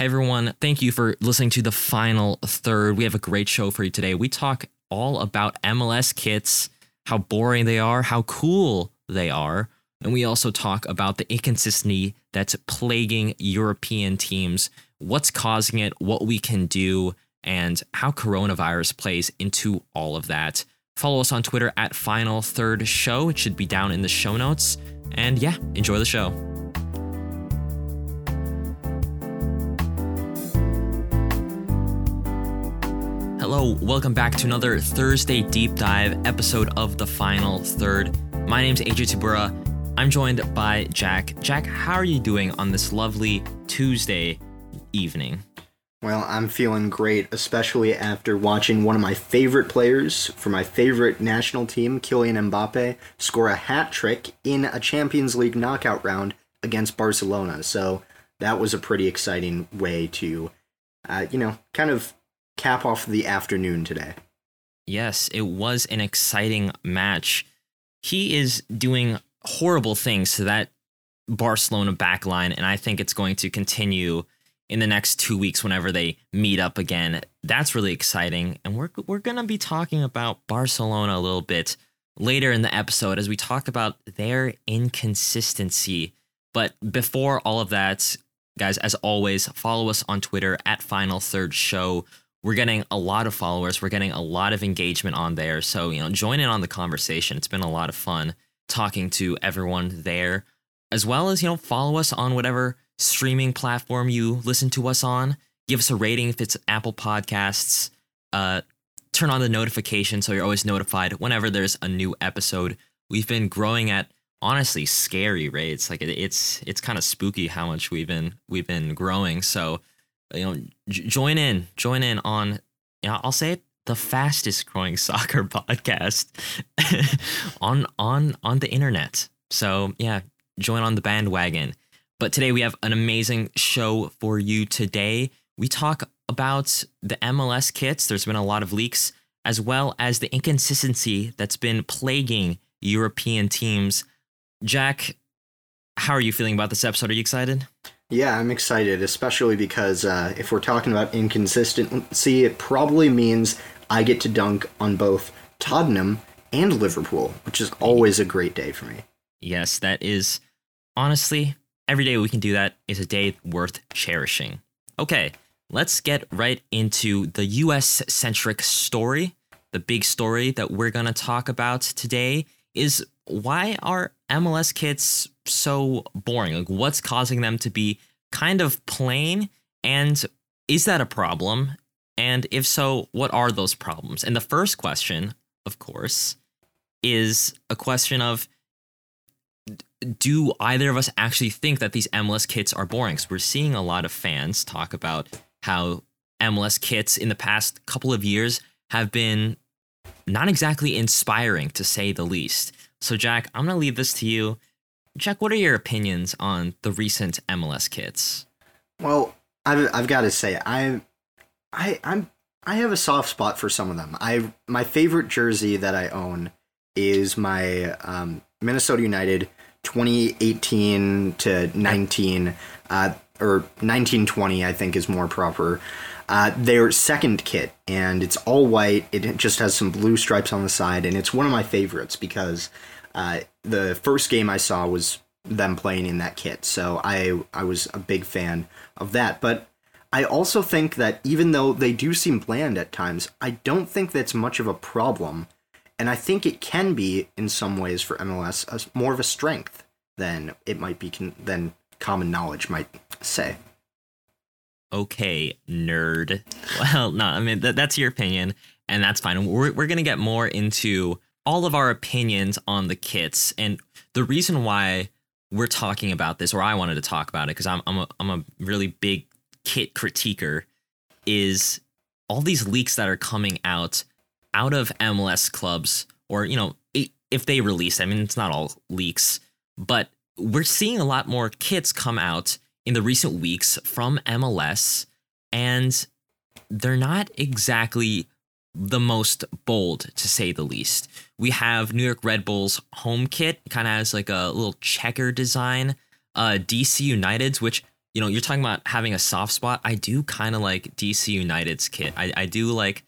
Hey everyone, thank you for listening to the final third. We have a great show for you today. We talk all about MLS kits, how boring they are, how cool they are, and we also talk about the inconsistency that's plaguing European teams, what's causing it, what we can do, and how coronavirus plays into all of that. Follow us on Twitter at Final Third Show. It should be down in the show notes. And yeah, enjoy the show. Hello, welcome back to another Thursday deep dive episode of the Final Third. My name's AJ Tabura. I'm joined by Jack. Jack, how are you doing on this lovely Tuesday evening? Well, I'm feeling great, especially after watching one of my favorite players for my favorite national team, Kylian Mbappe, score a hat trick in a Champions League knockout round against Barcelona. So that was a pretty exciting way to, uh, you know, kind of cap off the afternoon today. Yes, it was an exciting match. He is doing horrible things to that Barcelona backline, and I think it's going to continue in the next two weeks whenever they meet up again. That's really exciting, and we're we're gonna be talking about Barcelona a little bit later in the episode as we talk about their inconsistency. But before all of that, guys, as always, follow us on Twitter at Final Third Show we're getting a lot of followers. We're getting a lot of engagement on there. So, you know, join in on the conversation. It's been a lot of fun talking to everyone there, as well as, you know, follow us on whatever streaming platform you listen to us on. Give us a rating if it's Apple Podcasts. Uh, turn on the notification so you're always notified whenever there's a new episode. We've been growing at honestly scary rates. Like it, it's it's kind of spooky how much we've been we've been growing. So you know, j- join in, join in on, you know, I'll say it, the fastest growing soccer podcast on on on the internet. So yeah, join on the bandwagon. But today we have an amazing show for you today. We talk about the MLS kits. There's been a lot of leaks, as well as the inconsistency that's been plaguing European teams. Jack, how are you feeling about this episode? Are you excited? Yeah, I'm excited, especially because uh, if we're talking about inconsistency, it probably means I get to dunk on both Tottenham and Liverpool, which is always a great day for me. Yes, that is honestly, every day we can do that is a day worth cherishing. Okay, let's get right into the US centric story. The big story that we're going to talk about today is why are MLS kits so boring? Like, what's causing them to be kind of plain? And is that a problem? And if so, what are those problems? And the first question, of course, is a question of do either of us actually think that these MLS kits are boring? Because we're seeing a lot of fans talk about how MLS kits in the past couple of years have been not exactly inspiring to say the least. So, Jack, I'm going to leave this to you. Jack, what are your opinions on the recent MLS kits? Well, I've, I've got to say, I, I, I'm, I have a soft spot for some of them. I, my favorite jersey that I own is my um, Minnesota United 2018 to 19, uh, or 1920, I think is more proper. Uh, their second kit, and it's all white. It just has some blue stripes on the side, and it's one of my favorites because uh, the first game I saw was them playing in that kit, so I I was a big fan of that. But I also think that even though they do seem bland at times, I don't think that's much of a problem, and I think it can be in some ways for MLS a, more of a strength than it might be con- than common knowledge might say okay, nerd. Well, no, I mean, that's your opinion, and that's fine. We're, we're going to get more into all of our opinions on the kits. And the reason why we're talking about this, or I wanted to talk about it, because I'm, I'm, a, I'm a really big kit critiquer, is all these leaks that are coming out out of MLS clubs, or, you know, if they release, I mean, it's not all leaks, but we're seeing a lot more kits come out in the recent weeks from MLS, and they're not exactly the most bold to say the least. We have New York Red Bulls home kit, kind of has like a little checker design. Uh, DC United's, which you know, you're talking about having a soft spot. I do kind of like DC United's kit. I, I do like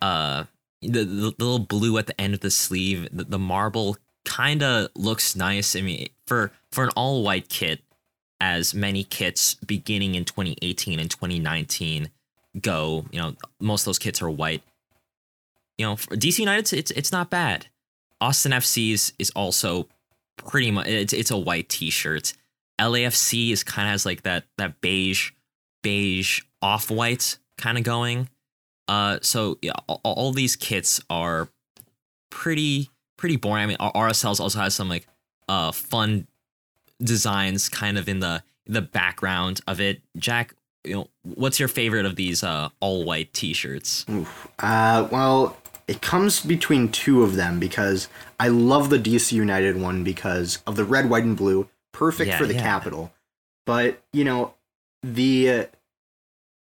uh the, the little blue at the end of the sleeve. The, the marble kind of looks nice. I mean, for for an all white kit, as many kits beginning in 2018 and 2019 go, you know, most of those kits are white. You know, DC United, it's it's not bad. Austin FC's is also pretty much it's it's a white T-shirt. LAFC is kind of has like that that beige beige off white kind of going. Uh, so yeah, all, all, these kits are pretty pretty boring. I mean, RSL's also has some like uh fun designs kind of in the the background of it. Jack, you know, what's your favorite of these uh all white T-shirts? Uh, well, it comes between two of them because I love the DC United one because of the red, white, and blue, perfect yeah, for the yeah. capital. But you know, the uh,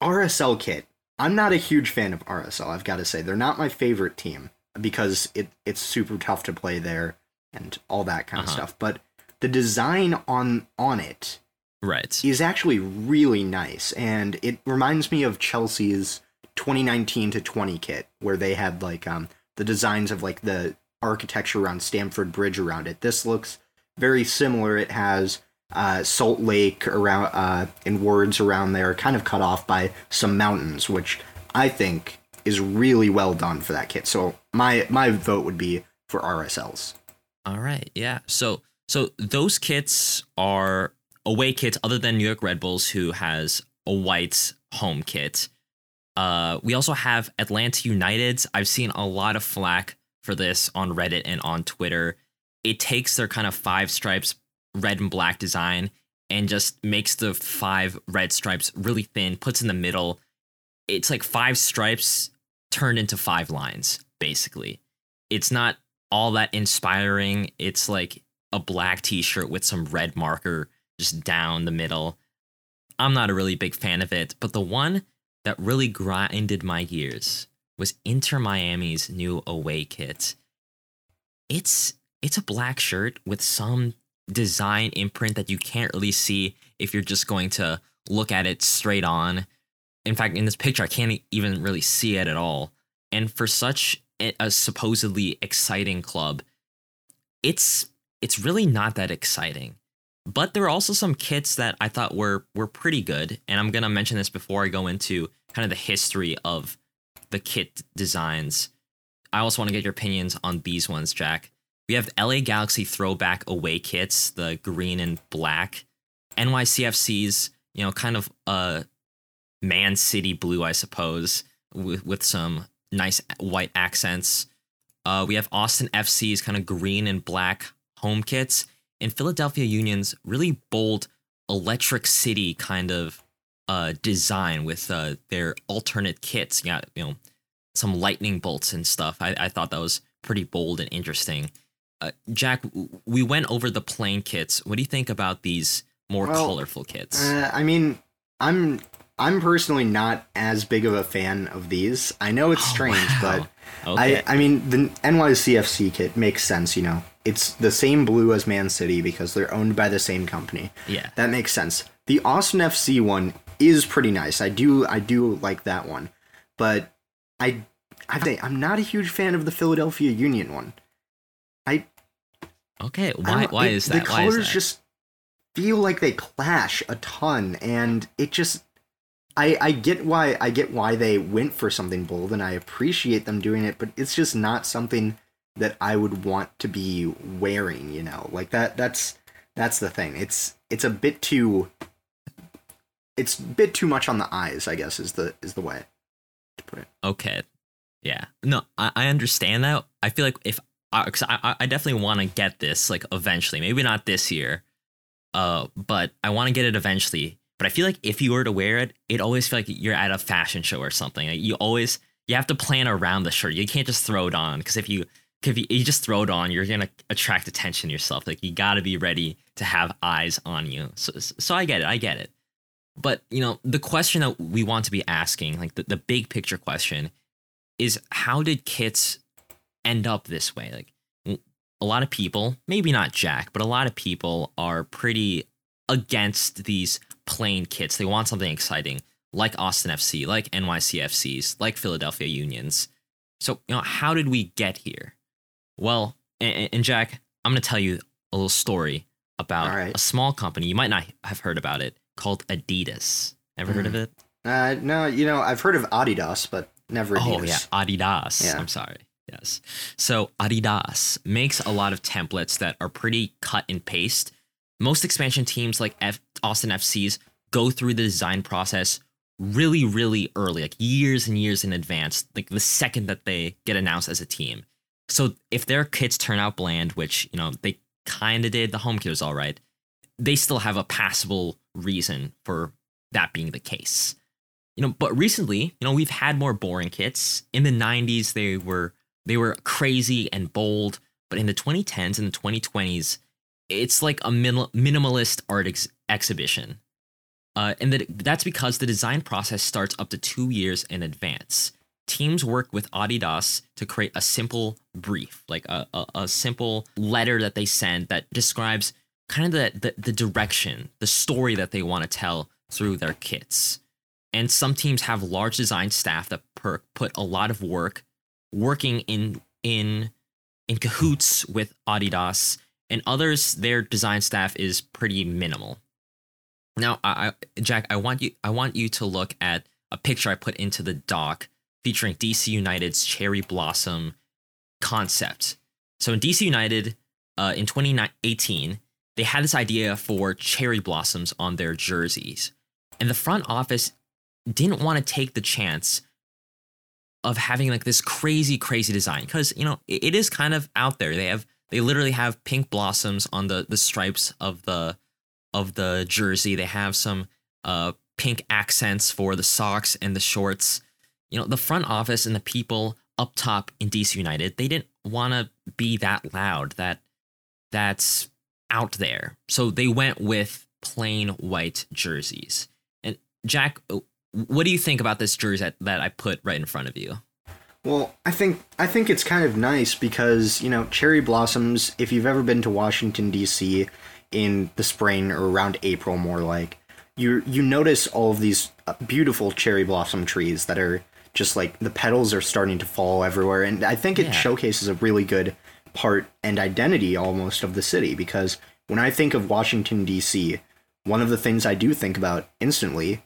RSL kit. I'm not a huge fan of RSL. I've got to say they're not my favorite team because it it's super tough to play there and all that kind uh-huh. of stuff. But the design on on it right is actually really nice and it reminds me of Chelsea's 2019 to 20 kit where they had like um the designs of like the architecture around Stamford Bridge around it. This looks very similar. It has uh, Salt Lake around uh, in words around there, kind of cut off by some mountains, which I think is really well done for that kit. So my my vote would be for RSLs. All right, yeah. So so those kits are away kits, other than New York Red Bulls, who has a white home kit. Uh, we also have Atlanta United's. I've seen a lot of flack for this on Reddit and on Twitter. It takes their kind of five stripes red and black design and just makes the five red stripes really thin, puts in the middle. It's like five stripes turned into five lines, basically. It's not all that inspiring. It's like a black t shirt with some red marker just down the middle. I'm not a really big fan of it, but the one that really grinded my gears was Inter Miami's new away kit. It's it's a black shirt with some design imprint that you can't really see if you're just going to look at it straight on. In fact, in this picture, I can't even really see it at all. And for such a supposedly exciting club, it's it's really not that exciting. But there are also some kits that I thought were were pretty good, and I'm gonna mention this before I go into kind of the history of the kit designs. I also want to get your opinions on these ones, Jack. We have LA Galaxy throwback away kits, the green and black. NYCFC's, you know, kind of uh Man City blue, I suppose, with, with some nice white accents. Uh, we have Austin FC's kind of green and black home kits, and Philadelphia Union's really bold Electric City kind of uh, design with uh, their alternate kits. You got, you know, some lightning bolts and stuff. I, I thought that was pretty bold and interesting. Uh, Jack, we went over the plain kits. What do you think about these more well, colorful kits? Uh, I mean, I'm I'm personally not as big of a fan of these. I know it's oh, strange, wow. but okay. I I mean the NYCFC kit makes sense. You know, it's the same blue as Man City because they're owned by the same company. Yeah, that makes sense. The Austin FC one is pretty nice. I do I do like that one, but I I I'm not a huge fan of the Philadelphia Union one. I okay. Why why it, is that? The colors just feel like they clash a ton, and it just I, I get why I get why they went for something bold and I appreciate them doing it, but it's just not something that I would want to be wearing, you know. Like that that's that's the thing. It's it's a bit too it's a bit too much on the eyes, I guess is the is the way to put it. Okay. Yeah. No, I, I understand that. I feel like if I, cause I, I definitely want to get this like eventually, maybe not this year, uh, but I want to get it eventually but I feel like if you were to wear it, it always feel like you're at a fashion show or something. Like you always you have to plan around the shirt. You can't just throw it on because if you if you, you just throw it on, you're gonna attract attention yourself. Like you got to be ready to have eyes on you. So so I get it. I get it. But you know the question that we want to be asking, like the, the big picture question, is how did kits end up this way? Like a lot of people, maybe not Jack, but a lot of people are pretty against these plain kits. They want something exciting, like Austin FC, like NYCFCs, like Philadelphia Unions. So, you know, how did we get here? Well, and, and Jack, I'm going to tell you a little story about right. a small company. You might not have heard about it called Adidas. Ever heard of Mm. it? Uh, no, you know, I've heard of Adidas, but never Adidas. Oh yeah, Adidas. Yeah. I'm sorry. Yes. So Adidas makes a lot of templates that are pretty cut and paste. Most expansion teams like F- Austin FCs go through the design process really, really early, like years and years in advance, like the second that they get announced as a team. So if their kits turn out bland, which you know they kind of did, the home kit was all right. They still have a passable reason for that being the case. You know but recently you know we've had more boring kits. In the 90s they were they were crazy and bold but in the 2010s and the 2020s it's like a minimal, minimalist art ex- exhibition. Uh, and that that's because the design process starts up to two years in advance teams work with adidas to create a simple brief like a, a, a simple letter that they send that describes kind of the, the, the direction the story that they want to tell through their kits and some teams have large design staff that per, put a lot of work working in in in cahoots with Adidas and others their design staff is pretty minimal. Now, I, Jack, I want you I want you to look at a picture I put into the doc featuring DC United's cherry blossom concept. So in DC United uh, in 2018, they had this idea for cherry blossoms on their jerseys. And the front office didn't want to take the chance of having like this crazy crazy design because you know it, it is kind of out there they have they literally have pink blossoms on the the stripes of the of the jersey they have some uh pink accents for the socks and the shorts you know the front office and the people up top in DC United they didn't want to be that loud that that's out there so they went with plain white jerseys and Jack what do you think about this jersey that, that I put right in front of you? Well, I think I think it's kind of nice because you know cherry blossoms. If you've ever been to Washington D.C. in the spring or around April, more like you you notice all of these uh, beautiful cherry blossom trees that are just like the petals are starting to fall everywhere, and I think it Yeah. showcases a really good part and identity almost of the city because when I think of Washington D.C., one of the things I do think about instantly,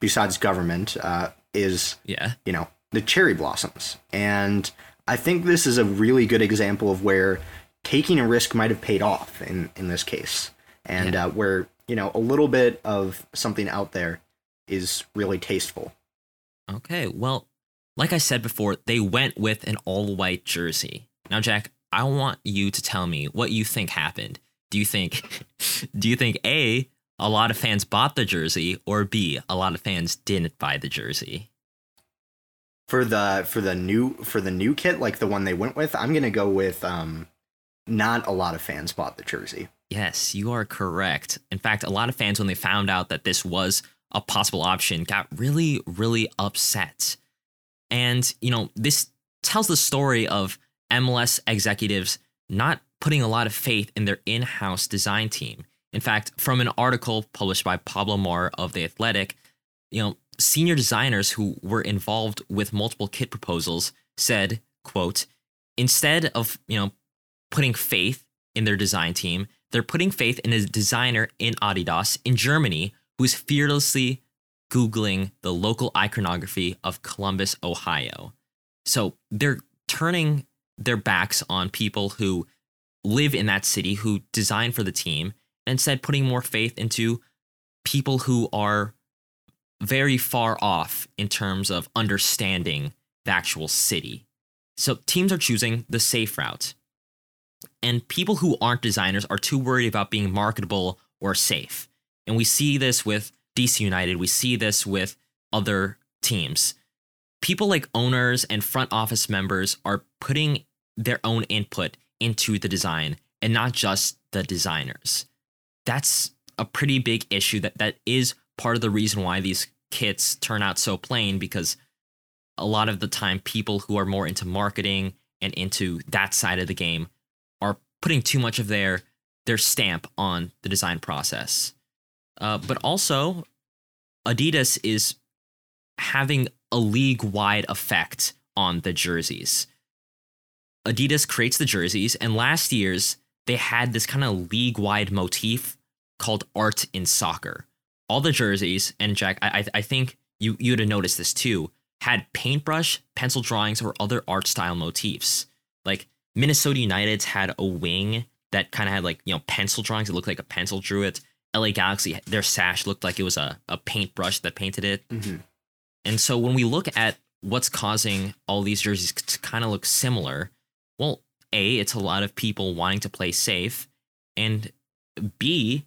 besides government, uh, is Yeah. you know, the cherry blossoms. And I think this is a really good example of where taking a risk might have paid off in, in this case. And uh, where, you know, a little bit of something out there is really tasteful. Okay. Well, like I said before, they went with an all white jersey. Now, Jack, I want you to tell me what you think happened. Do you think do you think A, a lot of fans bought the jersey, or B, a lot of fans didn't buy the jersey? For the for the new for the new kit, like the one they went with, I'm gonna go with um not a lot of fans bought the jersey. Yes, you are correct. In fact, a lot of fans, when they found out that this was a possible option, got really, really upset. And, you know, this tells the story of MLS executives not putting a lot of faith in their in house design team. In fact, from an article published by Pablo Maurer of The Athletic, you know, senior designers who were involved with multiple kit proposals said, quote, instead of, you know, putting faith in their design team, they're putting faith in a designer in Adidas in Germany who's fearlessly Googling the local iconography of Columbus, Ohio. So they're turning their backs on people who live in that city, who design for the team, and instead putting more faith into people who are very far off in terms of understanding the actual city. So teams are choosing the safe route. And people who aren't designers are too worried about being marketable or safe. And we see this with DC United, we see this with other teams. People like owners and front office members are putting their own input into the design and not just the designers. That's a pretty big issue that that is part of the reason why these kits turn out so plain because a lot of the time people who are more into marketing and into that side of the game are putting too much of their their stamp on the design process. Uh, but also, Adidas is having a league wide effect on the jerseys. Adidas creates the jerseys, and last year's they had this kind of league wide motif called art in soccer. All the jerseys, and Jack, I, I think you you'd have noticed this too, had paintbrush, pencil drawings, or other art style motifs. Like Minnesota United's had a wing that kind of had like you know pencil drawings. It looked like a pencil drew it. LA Galaxy, their sash looked like it was a, a paintbrush that painted it. Mm-hmm. And so when we look at what's causing all these jerseys to kind of look similar, well, A, it's a lot of people wanting to play safe. And B,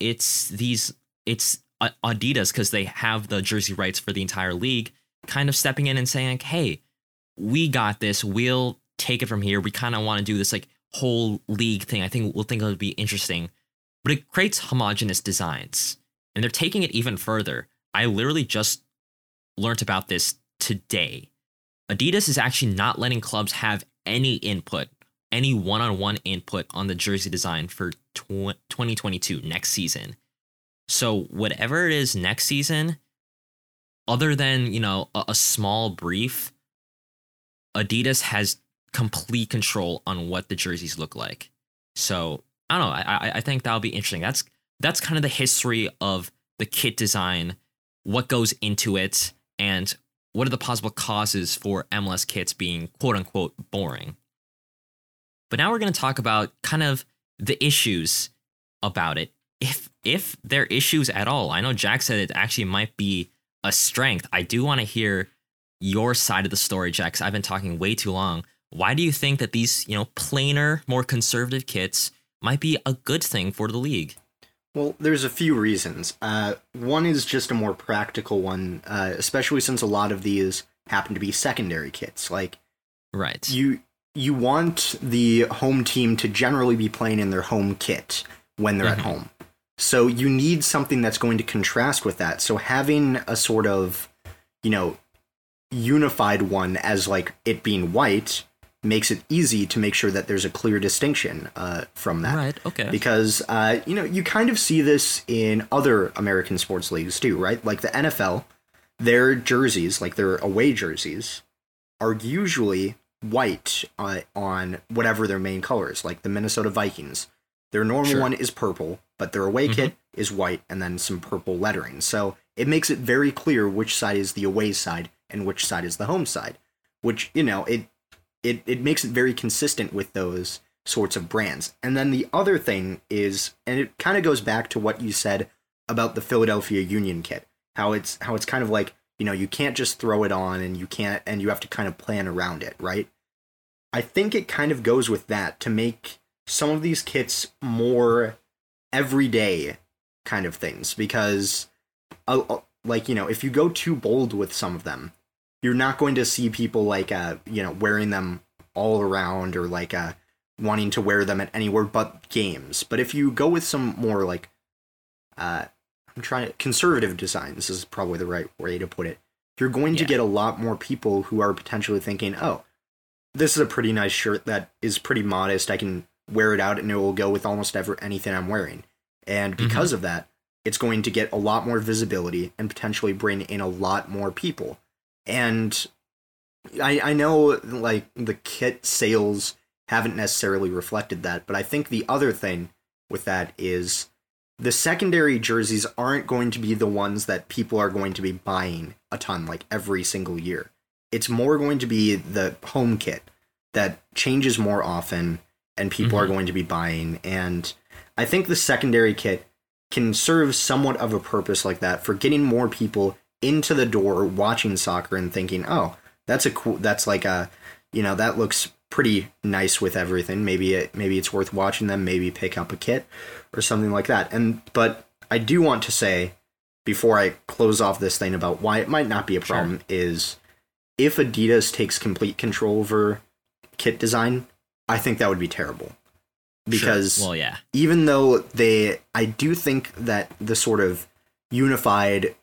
it's these, it's Adidas because they have the jersey rights for the entire league, kind of stepping in and saying, like, hey, we got this. We'll take it from here. We kind of want to do this like whole league thing. I think we'll think it'll be interesting. But it creates homogenous designs. And they're taking it even further. I literally just learned about this today. Adidas is actually not letting clubs have any input, any one on one input on the jersey design for 2022, next season. So, whatever it is next season, other than, you know, a, a small brief, Adidas has complete control on what the jerseys look like. So, I don't know. I, I think that'll be interesting. That's that's kind of the history of the kit design, what goes into it, and what are the possible causes for MLS kits being quote unquote boring. But now we're going to talk about kind of the issues about it. If if there are issues at all, I know Jack said it actually might be a strength. I do want to hear your side of the story, Jack. I've been talking way too long. Why do you think that these, you know, plainer, more conservative kits might be a good thing for the league? Well, there's a few reasons. Uh, one is just a more practical one, uh, especially since a lot of these happen to be secondary kits. Like, right, you you want the home team to generally be playing in their home kit when they're mm-hmm. at home. So you need something that's going to contrast with that. So having a sort of, you know, unified one as like it being white makes it easy to make sure that there's a clear distinction uh, from that. Right. Okay. Because uh, you know you kind of see this in other American sports leagues too, right? Like the NFL, their jerseys, like their away jerseys, are usually white uh, on whatever their main color is. Like the Minnesota Vikings, their normal sure. one is purple, but their away mm-hmm. kit is white and then some purple lettering. So it makes it very clear which side is the away side and which side is the home side. Which you know it it it makes it very consistent with those sorts of brands. And then the other thing is, and it kind of goes back to what you said about the Philadelphia Union kit, how it's how it's kind of like you know you can't just throw it on and you can't and you have to kind of plan around it, right? I think it kind of goes with that to make some of these kits more everyday kind of things because uh, uh, like you know if you go too bold with some of them you're not going to see people like uh you know wearing them all around or like uh wanting to wear them at anywhere but games. But if you go with some more like uh I'm trying conservative designs this is probably the right way to put it. You're going yeah. to get a lot more people who are potentially thinking, "Oh, this is a pretty nice shirt that is pretty modest. I can wear it out and it will go with almost ever anything I'm wearing." And mm-hmm. because mm-hmm. of that, it's going to get a lot more visibility and potentially bring in a lot more people and I I know like the kit sales haven't necessarily reflected that, but I think the other thing with that is the secondary jerseys aren't going to be the ones that people are going to be buying a ton like every single year. It's more going to be the home kit that changes more often and people mm-hmm. are going to be buying and I think the secondary kit can serve somewhat of a purpose like that for getting more people into the door watching soccer and thinking, "Oh, that's a cool that's like a you know, that looks pretty nice with everything. Maybe it maybe it's worth watching them, maybe pick up a kit or something like that." And but I do want to say before I close off this thing about why it might not be a problem sure. is if Adidas takes complete control over kit design, I think that would be terrible. Because sure. well, yeah. even though they I do think that the sort of unified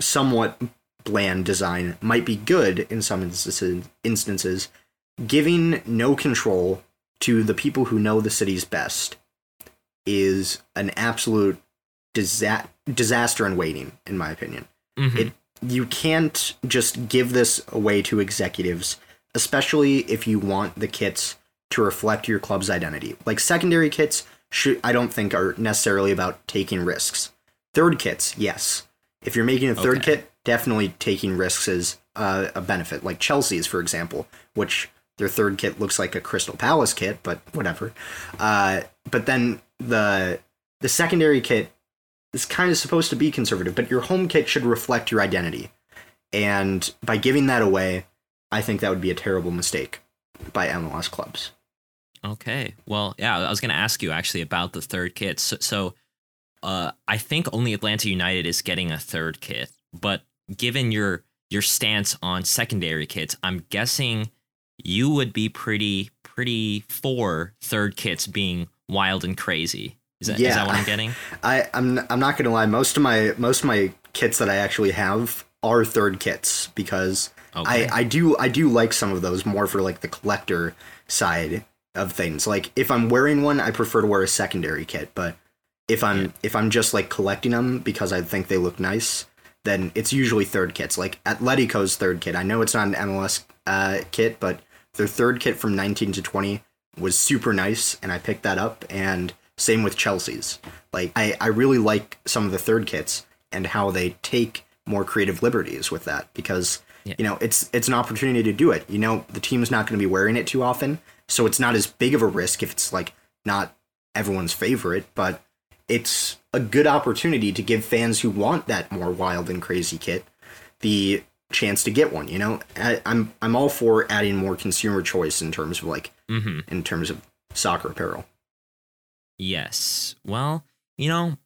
somewhat bland design might be good in some instances, giving no control to the people who know the cities best is an absolute disa- disaster in waiting, in my opinion. Mhm. It you can't just give this away to executives, especially if you want the kits to reflect your club's identity. Like secondary kits, should I don't think are necessarily about taking risks. Third kits, yes. If you're making a third Okay. kit, definitely taking risks is uh, a benefit. Like Chelsea's, for example, which their third kit looks like a Crystal Palace kit, but whatever. Uh, but then the the secondary kit is kind of supposed to be conservative, but your home kit should reflect your identity. And by giving that away, I think that would be a terrible mistake by MLS clubs. Okay. Well, yeah, I was going to ask you actually about the third kit. So, so uh, I think only Atlanta United is getting a third kit, but given your your stance on secondary kits, I'm guessing you would be pretty pretty for third kits being wild and crazy. Is that, is Yeah. that what I'm getting? I, I'm I'm not gonna lie. Most of my most of my kits that I actually have are third kits because Okay. I, I do I do like some of those more for like the collector side of things. Like if I'm wearing one, I prefer to wear a secondary kit. But if I'm Yeah. if I'm just like collecting them because I think they look nice, then it's usually third kits. Like Atletico's third kit. I know it's not an MLS uh, kit, but their third kit from 19 to 20 was super nice, and I picked that up. And same with Chelsea's. Like I I really like some of the third kits and how they take more creative liberties with that because Yeah. you know it's it's an opportunity to do it you know the team's not going to be wearing it too often so it's not as big of a risk if it's like not everyone's favorite but it's a good opportunity to give fans who want that more wild and crazy kit the chance to get one you know I, i'm i'm all for adding more consumer choice in terms of like mm-hmm. in terms of soccer apparel Yes. Well, you know,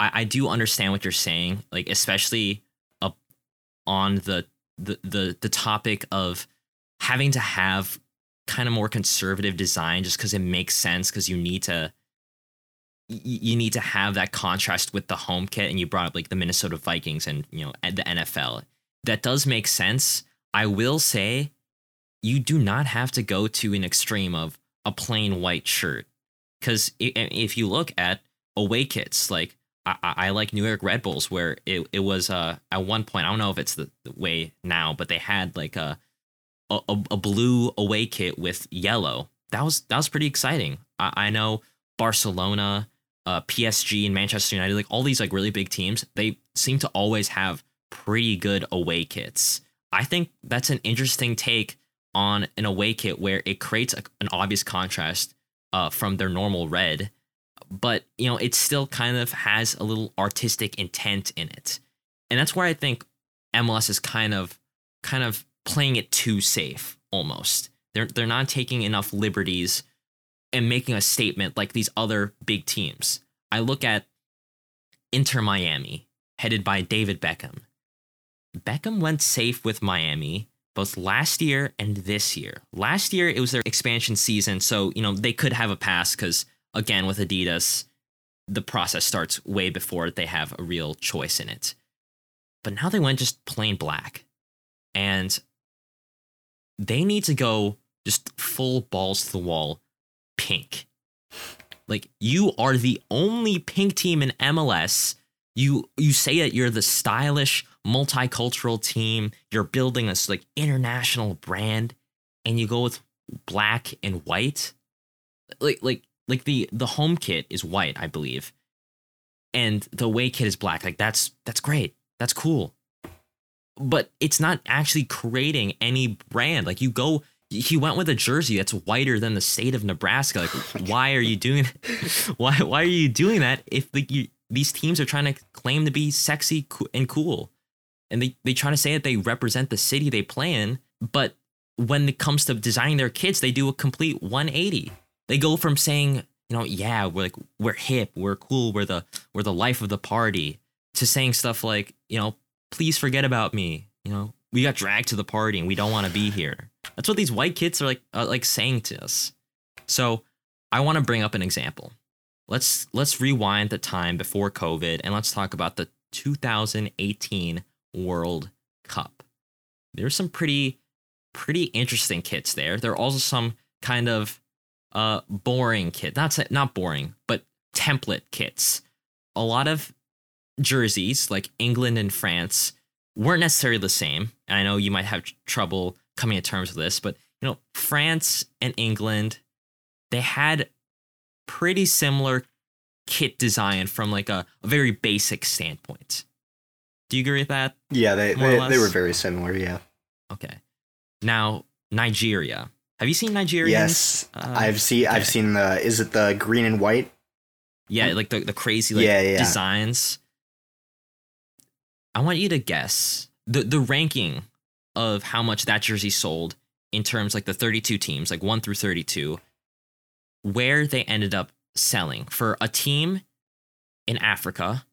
I, I do understand what you're saying, like especially up on the the the the topic of having to have kind of more conservative design just because it makes sense because you need to you need to have that contrast with the home kit and you brought up like the Minnesota Vikings and you know the NFL that does make sense. I will say you do not have to go to an extreme of a plain white shirt because if you look at away kits like I, I like New York Red Bulls where it, it was uh at one point I don't know if it's the, the way now but they had like a, a a blue away kit with yellow. That was that was pretty exciting. I, I know Barcelona uh PSG and Manchester United like all these like really big teams they seem to always have pretty good away kits I think that's an interesting take on an away kit where it creates a, an obvious contrast uh, from their normal red, but you know it still kind of has a little artistic intent in it, and that's where I think MLS is kind of kind of playing it too safe almost. They're they're not taking enough liberties and making a statement like these other big teams. I look at Inter Miami, headed by David Beckham. Beckham went safe with Miami both last year and this year. Last year it was their expansion season, so you know they could have a pass because again with Adidas, the process starts way before they have a real choice in it. But now they went just plain black, and they need to go just full balls to the wall, pink. Like you are the only pink team in MLS. You you say that you're the stylish multicultural team. You're building this like international brand, and you go with black and white. Like like like the the home kit is white, I believe, and the away kit is black. Like that's that's great. That's cool. But it's not actually creating any brand. Like you go, he went with a jersey that's whiter than the state of Nebraska. Like why are you doing? Why why are you doing that? If you these teams are trying to claim to be sexy and cool and they, they try to say that they represent the city they play in, but when it comes to designing their kids, they do a complete 180. They go from saying, you know, yeah, we're like we're hip, we're cool, we're the we're the life of the party, to saying stuff like, you know, please forget about me. You know, we got dragged to the party and we don't want to be here. That's what these white kids are like are like saying to us. So I want to bring up an example. Let's let's rewind the time before COVID and let's talk about the 2018 World Cup. There's some pretty pretty interesting kits there. There are also some kind of uh boring kit. Not not boring, but template kits. a lot of jerseys like England and France weren't necessarily the same. And I know you might have trouble coming to terms with this, but you know, France and England, they had pretty similar kit design from like a, a very basic standpoint. Do you agree with that? Yeah, they they, they were very similar. Yeah. Okay. Now Nigeria. Have you seen Nigeria? Yes, uh, I've seen. Okay. I've seen the. Is it the green and white? Yeah, like the the crazy like yeah, yeah. designs. I want you to guess the the ranking of how much that jersey sold in terms like the 32 teams, like 1 through 32, where they ended up selling for a team in Africa,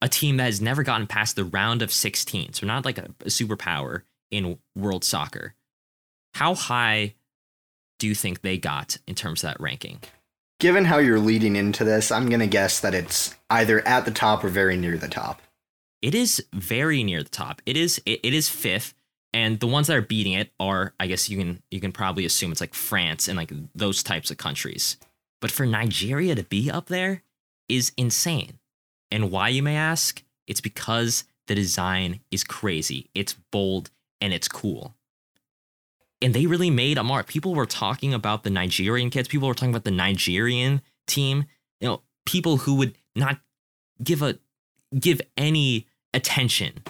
a team that has never gotten past the round of 16. So not like a, a superpower in world soccer. How high do you think they got in terms of that ranking? Given how you're leading into this, I'm going to guess that it's either at the top or very near the top. It is very near the top. It is it, it is fifth and the ones that are beating it are i guess you can you can probably assume it's like france and like those types of countries. But for nigeria to be up there is insane. And why you may ask? It's because the design is crazy. It's bold and it's cool. And they really made a mark. People were talking about the nigerian kids. People were talking about the nigerian team. You know people who would not give a give any attention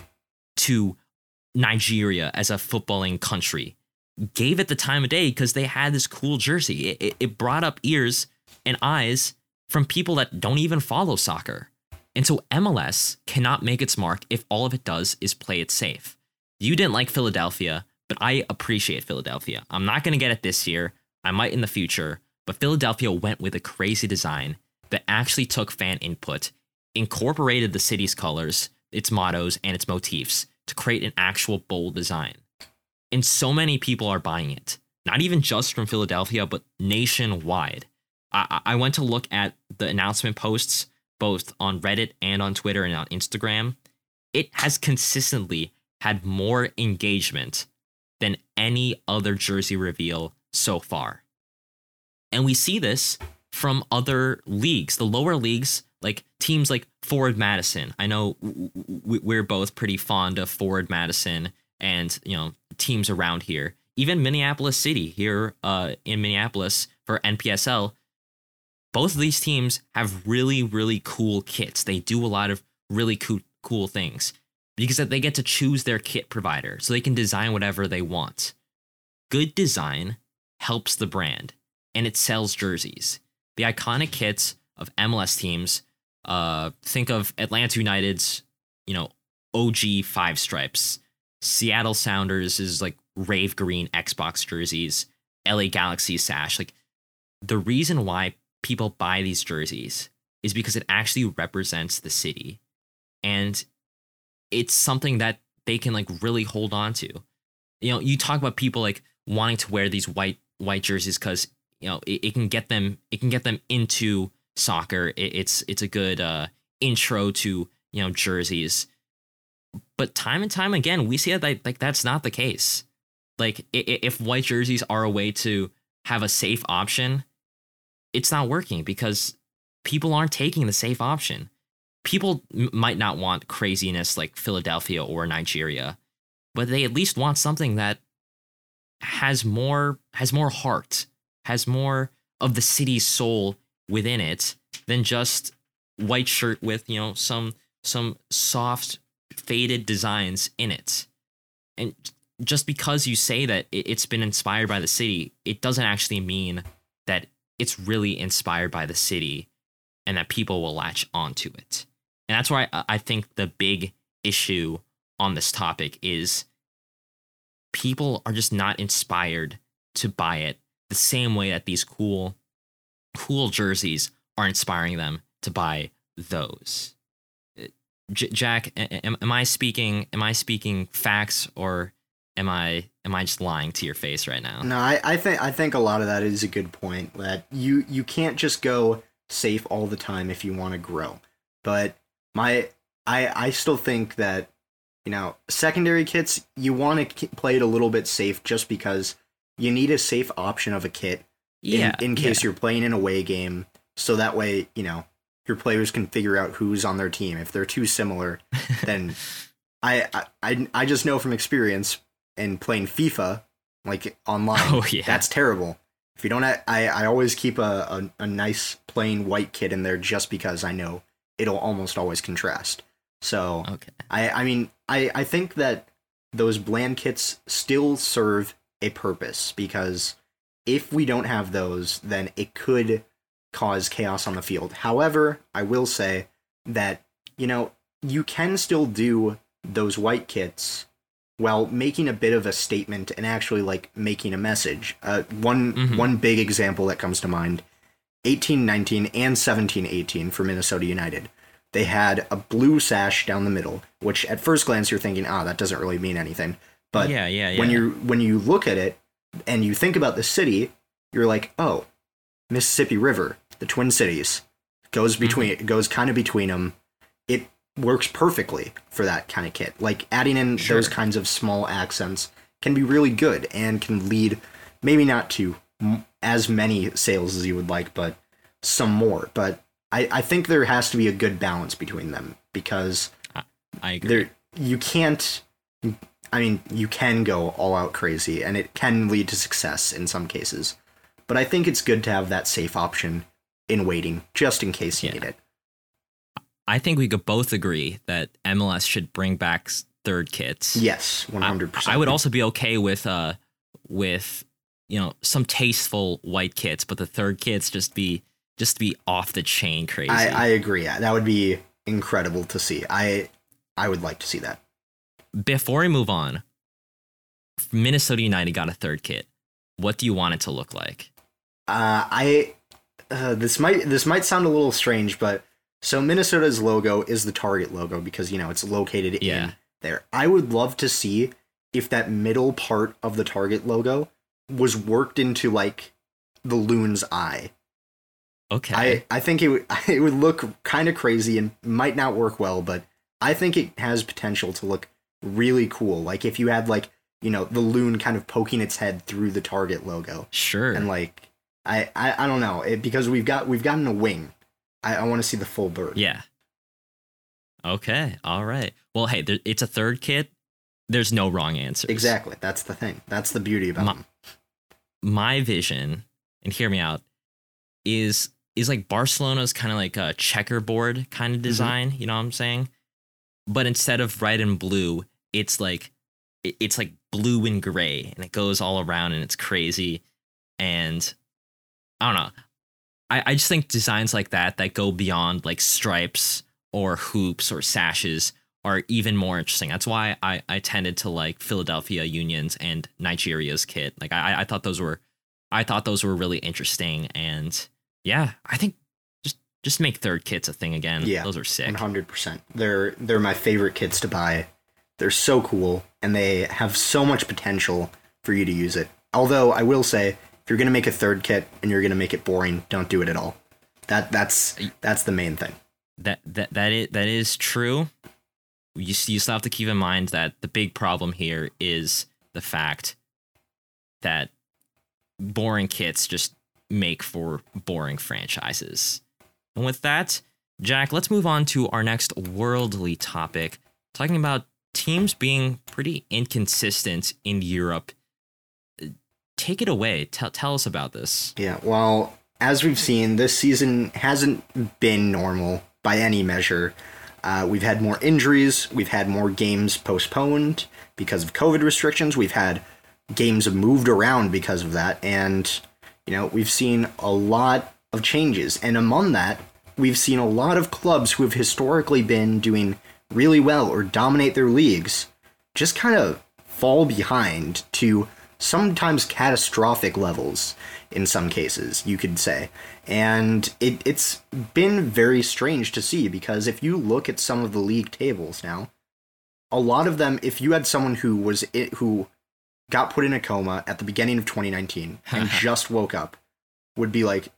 to Nigeria as a footballing country gave it the time of day because they had this cool jersey. It, it, it, brought up ears and eyes from people that don't even follow soccer. And so MLS cannot make its mark if all of it does is play it safe. You didn't like Philadelphia, but I appreciate Philadelphia. I'm not going to get it this year. I might in the future, but Philadelphia went with a crazy design that actually took fan input, incorporated the city's colors, its mottos, and its motifs to create an actual bold design. And so many people are buying it, not even just from Philadelphia, but nationwide. I, I went to look at the announcement posts both on Reddit and on Twitter and on Instagram. It has consistently had more engagement than any other jersey reveal so far. And we see this from other leagues. The lower leagues like teams like Forward Madison. I know we're both pretty fond of Forward Madison and you know teams around here. Even Minneapolis City here uh, in Minneapolis for NPSL. Both of these teams have really really cool kits. They do a lot of really cool cool things because they get to choose their kit provider, so they can design whatever they want. Good design helps the brand, and it sells jerseys. The iconic kits of MLS teams uh, think of Atlanta United's, you know, OG five stripes. Seattle Sounders is like rave green Xbox jerseys. LA Galaxy sash. Like the reason why people buy these jerseys is because it actually represents the city, and it's something that they can like really hold on to. You know, you talk about people like wanting to wear these white white jerseys because you know it, it can get them it can get them into soccer. It, it's it's a good uh, intro to you know jerseys. But time and time again, we see that like, that's not the case. Like if white jerseys are a way to have a safe option, it's not working because people aren't taking the safe option. People might not want craziness like Philadelphia or Nigeria, but they at least want something that has more has more heart, has more of the city's soul within it than just white shirt with you know some some soft faded designs in it. And just because you say that it's been inspired by the city it doesn't actually mean that it's really inspired by the city and that people will latch onto it. And that's why i think the big issue on this topic is people are just not inspired to buy it the same way that these cool cool jerseys are inspiring them to buy those. J- Jack, am, am I speaking? Am I speaking facts or am I am I just lying to your face right now? No, I, I think I think a lot of that is a good point. That you you can't just go safe all the time if you want to grow. But my I I still think that you know secondary kits you want to play it a little bit safe just because you need a safe option of a kit yeah, in, in case yeah. you're playing an away game. So that way, you know, your players can figure out who's on their team. If they're too similar, then I, I I just know from experience in playing FIFA, like online, Oh, yeah. that's terrible. If you don't, I I always keep a, a a nice plain white kit in there just because I know it'll almost always contrast. So Okay. I I mean I I think that those bland kits still serve a purpose because if we don't have those, then it could cause chaos on the field. However, I will say that you know you can still do those white kits while making a bit of a statement and actually like making a message. Uh, one Mhm. one big example that comes to mind: eighteen nineteen and seventeen eighteen for Minnesota United. They had a blue sash down the middle, which at first glance you're thinking, ah, that doesn't really mean anything. But yeah, yeah, yeah. when you when you look at it and you think about the city, you're like, oh, Mississippi River, the Twin Cities, goes mm-hmm. between it goes kind of between them. It works perfectly for that kind of kit. Like adding in Sure. those kinds of small accents can be really good and can lead maybe not to m- as many sales as you would like, but some more. But I, I think there has to be a good balance between them because I agree. there you can't i mean you can go all out crazy and it can lead to success in some cases but i think it's good to have that safe option in waiting just in case you Yeah. need it I think we could both agree that MLS should bring back third kits. yes 100% I would also be okay with uh with you know some tasteful white kits, but the third kits just be just be off the chain crazy. I, I agree that would be incredible to see i i would like to see that Before we move on, Minnesota United got a third kit. What do you want it to look like? Uh, I uh, this might this might sound a little strange, but so Minnesota's logo is the Target logo because you know it's located Yeah. in there. I would love to see if that middle part of the Target logo was worked into like the loon's eye. Okay. I I think it would it would look kind of crazy and might not work well, but I think it has potential to look really cool. Like if you had like you know the loon kind of poking its head through the Target logo sure. and like I, I I don't know it, because we've got we've gotten a wing. I, I want to see the full bird. yeah. Okay. All right. Well, hey, there, it's a third kit. There's no wrong answer. exactly. That's the thing. That's the beauty about Ma- them. my vision, and hear me out, is is like Barcelona's kind of like a checkerboard kind of Mm-hmm. design. You know what I'm saying? But instead of red and blue, it's like it's like blue and gray, and it goes all around, and it's crazy. And I don't know. I, I just think designs like that that go beyond like stripes or hoops or sashes are even more interesting. That's why I, I tended to like Philadelphia Unions and Nigeria's kit. Like I, I thought those were I thought those were really interesting and yeah, I think just just make third kits a thing again. Yeah, Those are sick. One hundred percent. They're they're my favorite kits to buy. They're so cool and they have so much potential for you to use it. Although I will say, if you're gonna make a third kit and you're gonna make it boring, don't do it at all. That that's that's the main thing. That that that is that is true. You you still have to keep in mind that the big problem here is the fact that boring kits just make for boring franchises. And with that, Jack, let's move on to our next worldly topic, talking about teams being pretty inconsistent in Europe. Take it away. Tell tell us about this. Yeah, well, as we've seen, this season hasn't been normal by any measure. Uh, we've had more injuries. We've had more games postponed because of COVID restrictions. We've had games moved around because of that. And, you know, we've seen a lot of changes. And among that, we've seen a lot of clubs who have historically been doing really well or dominate their leagues just kind of fall behind to sometimes catastrophic levels in some cases, you could say. And it, it's been very strange to see because if you look at some of the league tables now, a lot of them, if you had someone who was it, who got put in a coma at the beginning of 2019 and just woke up, would be like,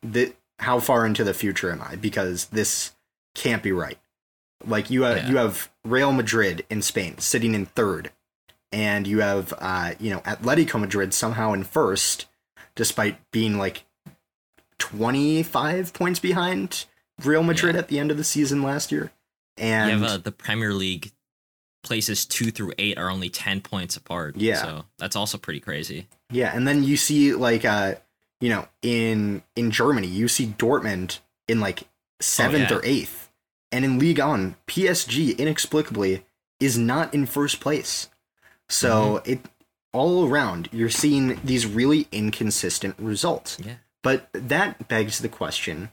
"How far into the future am I?" Because this can't be right. Like you have Yeah. you have Real Madrid in Spain sitting in third, and you have uh, you know Atletico Madrid somehow in first, despite being like twenty five points behind Real Madrid yeah. at the end of the season last year. And you have uh, the Premier League places two through eight are only 10 points apart. Yeah. So that's also pretty crazy. Yeah. And then you see, like, uh, you know, in in Germany, you see Dortmund in like seventh oh, yeah. or eighth. And in Ligue 1, PSG inexplicably is not in first place. So mm-hmm. it all around, you're seeing these really inconsistent results. Yeah. But that begs the question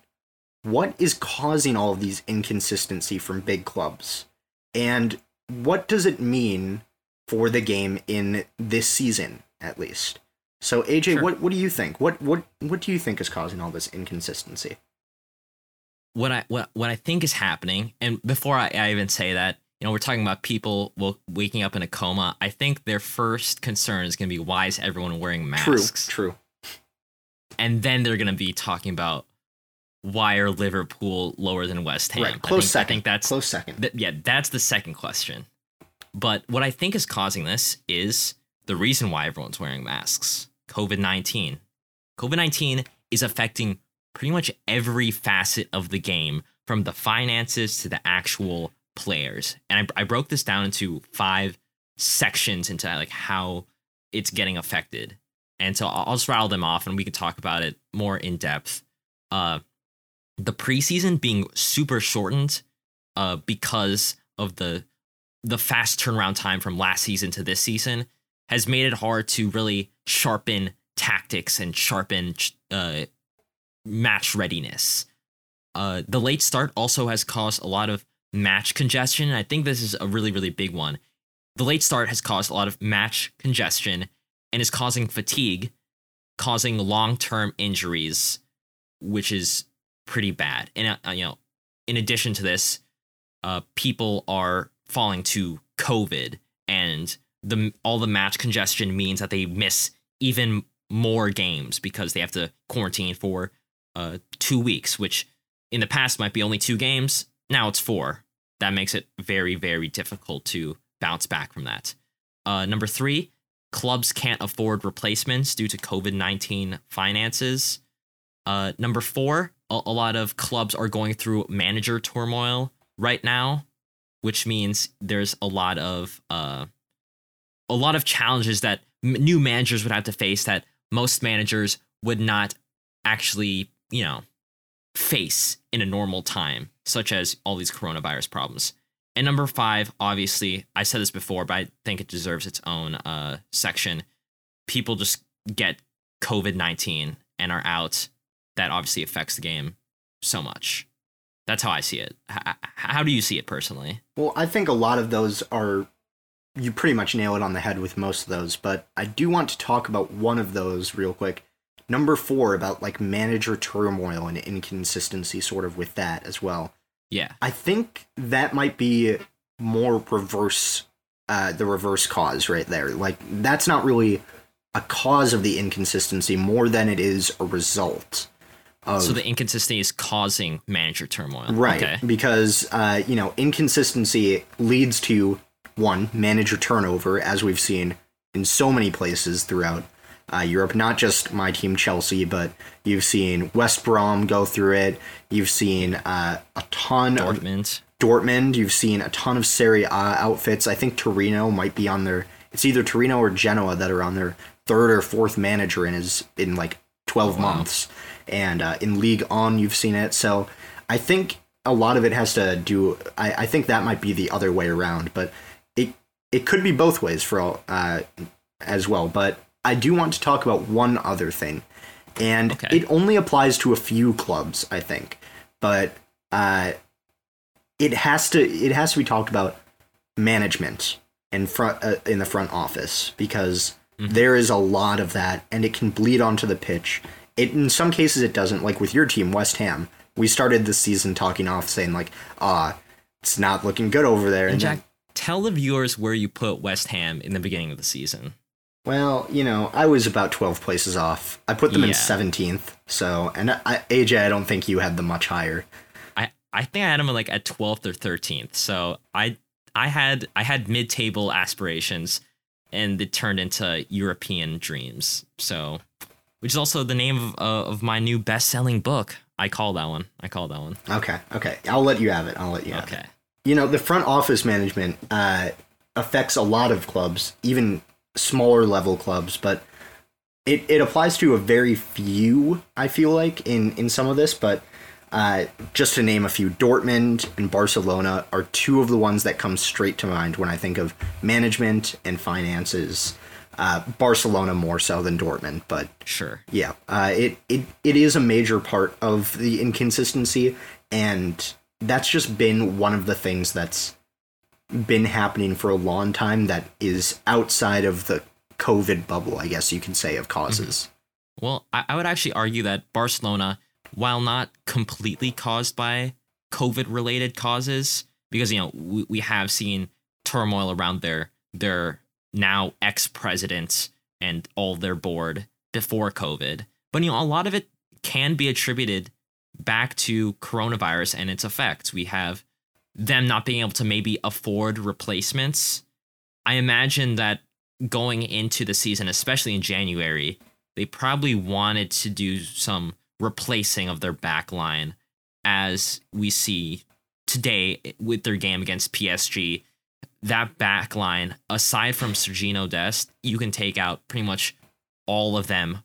what is causing all of these inconsistency from big clubs? And what does it mean for the game in this season, at least? So AJ, sure. what what do you think? What what what do you think is causing all this inconsistency? What I what what I think is happening, and before I, I even say that, you know, we're talking about people waking up in a coma. I think their first concern is going to be why is everyone wearing masks? True, true. And then they're going to be talking about why are Liverpool lower than West Ham? Right, close I think, second. I think that's close second. Th- yeah, that's the second question. But what I think is causing this is the reason why everyone's wearing masks. COVID nineteen. COVID nineteen is affecting pretty much every facet of the game, from the finances to the actual players. And I, I broke this down into five sections into like how it's getting affected. And so I'll, just rattle them off, and we can talk about it more in depth. Uh, the preseason being super shortened uh, because of the the fast turnaround time from last season to this season has made it hard to really sharpen tactics and sharpen uh, match readiness. Uh, the late start also has caused a lot of match congestion. And I think this is a really, really big one. The late start has caused a lot of match congestion and is causing fatigue, causing long term injuries, which is pretty bad. And uh, you know, in addition to this, uh, people are falling to COVID, and the all the match congestion means that they miss even more games because they have to quarantine for uh, two weeks, which in the past might be only two games. Now it's four. That makes it very, very difficult to bounce back from that. Uh, number three, clubs can't afford replacements due to COVID 19 finances. Uh, number four, a, a lot of clubs are going through manager turmoil right now, which means there's a lot of uh, a lot of challenges that m- new managers would have to face that most managers would not actually, you know, face in a normal time, such as all these coronavirus problems. And number five, obviously, I said this before, but I think it deserves its own uh, section. People just get COVID 19 and are out that obviously affects the game so much. That's how I see it. H- how do you see it personally? Well, I think a lot of those are you pretty much nail it on the head with most of those, but I do want to talk about one of those real quick. Number 4 about like manager turmoil and inconsistency sort of with that as well. Yeah. I think that might be more reverse uh the reverse cause right there. Like that's not really a cause of the inconsistency more than it is a result. Of, so the inconsistency is causing manager turmoil, right? Okay. Because uh, you know inconsistency leads to one manager turnover, as we've seen in so many places throughout uh, Europe. Not just my team Chelsea, but you've seen West Brom go through it. You've seen uh, a ton Dortmund. of Dortmund. You've seen a ton of Serie A outfits. I think Torino might be on their. It's either Torino or Genoa that are on their third or fourth manager in his in like twelve wow. months and uh, in Ligue 1 you've seen it. So I think a lot of it has to do. I, I think that might be the other way around, but it it could be both ways for all uh, as well. But I do want to talk about one other thing, and okay. it only applies to a few clubs, I think, but uh, it has to it has to be talked about management in front uh, in the front office because mm-hmm. there is a lot of that, and it can bleed onto the pitch it in some cases it doesn't. Like with your team, West Ham, we started the season talking off, saying like, ah, it's not looking good over there. And, and Jack, then, tell the viewers where you put West Ham in the beginning of the season. Well, you know, I was about 12 places off. I put them yeah. in 17th. So, and I, AJ, I don't think you had them much higher. I, I think I had them like at 12th or 13th. So I, I had, I had mid-table aspirations and it turned into European dreams. So which is also the name of, uh, of my new best selling book. I call that one. I call that one. Okay, okay. I'll let you have it. I'll let you have Okay. it. You know, the front office management uh, affects a lot of clubs, even smaller level clubs, but it, it applies to a very few, I feel like, in, in some of this. But uh, just to name a few, Dortmund and Barcelona are two of the ones that come straight to mind when I think of management and finances. Uh, Barcelona more so than Dortmund, but Sure. yeah, uh, it, it it is a major part of the inconsistency, and that's just been one of the things that's been happening for a long time that is outside of the COVID bubble, I guess you can say, of causes. Mm-hmm. Well, I, I would actually argue that Barcelona, while not completely caused by COVID related causes, because you know we, we have seen turmoil around their their now ex president and all their board before COVID, but you know a lot of it can be attributed back to coronavirus and its effects. We have them not being able to maybe afford replacements. I imagine that going into the season, especially in January, they probably wanted to do some replacing of their back line as we see today with their game against PSG. That back line, aside from Sergiño Dest, you can take out pretty much all of them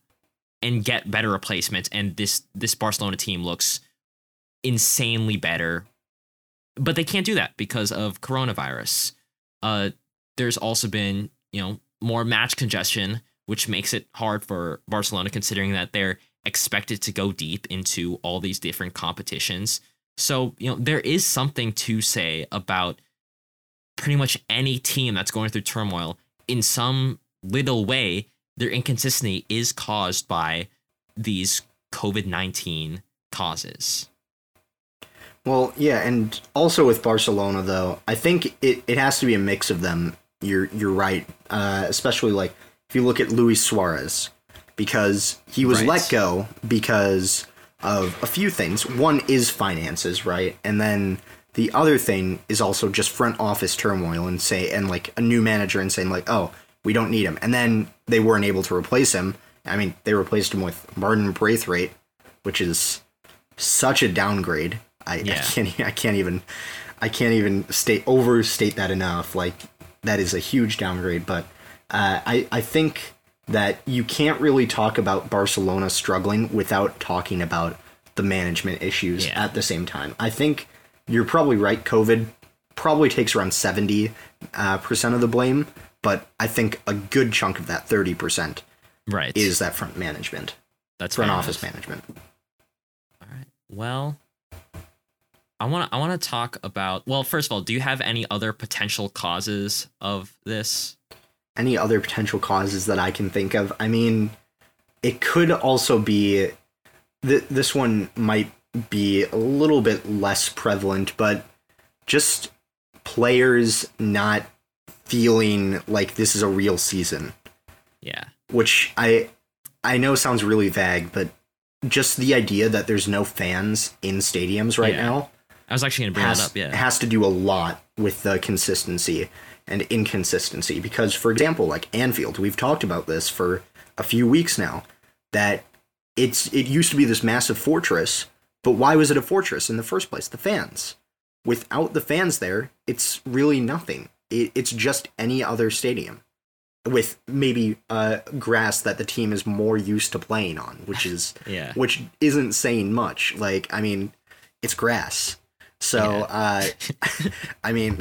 and get better replacements. And this this Barcelona team looks insanely better. But they can't do that because of coronavirus. Uh, there's also been, you know, more match congestion, which makes it hard for Barcelona considering that they're expected to go deep into all these different competitions. So, you know, there is something to say about pretty much any team that's going through turmoil in some little way. Their inconsistency is caused by these COVID 19 causes. Well, yeah, and also with Barcelona though, I think it, it has to be a mix of them. You're you're right, uh, especially like if you look at Luis Suarez, because he was Right. let go because of a few things. One is finances, right, and then the other thing is also just front office turmoil and say and like a new manager and saying like, oh, we don't need him, and then they weren't able to replace him. I mean, they replaced him with Martin Braithwaite, which is such a downgrade. I, I can't I can't even I can't even state overstate that enough. Like that is a huge downgrade. But uh, I I think that you can't really talk about Barcelona struggling without talking about the management issues Yeah. at the same time. I think you're probably right. COVID probably takes around seventy uh, percent of the blame, but I think a good chunk of that thirty percent Right. is that front management, that's front office enough. management. All right. Well, I want to I want to talk about well, first of all, do you have any other potential causes of this? any other potential causes that I can think of. I mean, it could also be th- this one might be a little bit less prevalent, but just players not feeling like this is a real season, Yeah. which I I know sounds really vague, but just the idea that there's no fans in stadiums right Yeah. now I was actually going to bring has, that up, yeah. It has to do a lot with the consistency and inconsistency because for example like Anfield we've talked about this for a few weeks now that it's it used to be this massive fortress but why was it a fortress in the first place the fans without the fans there it's really nothing it, it's just any other stadium with maybe uh, grass that the team is more used to playing on which is yeah. which isn't saying much. Like, I mean, it's grass. So, uh, I mean,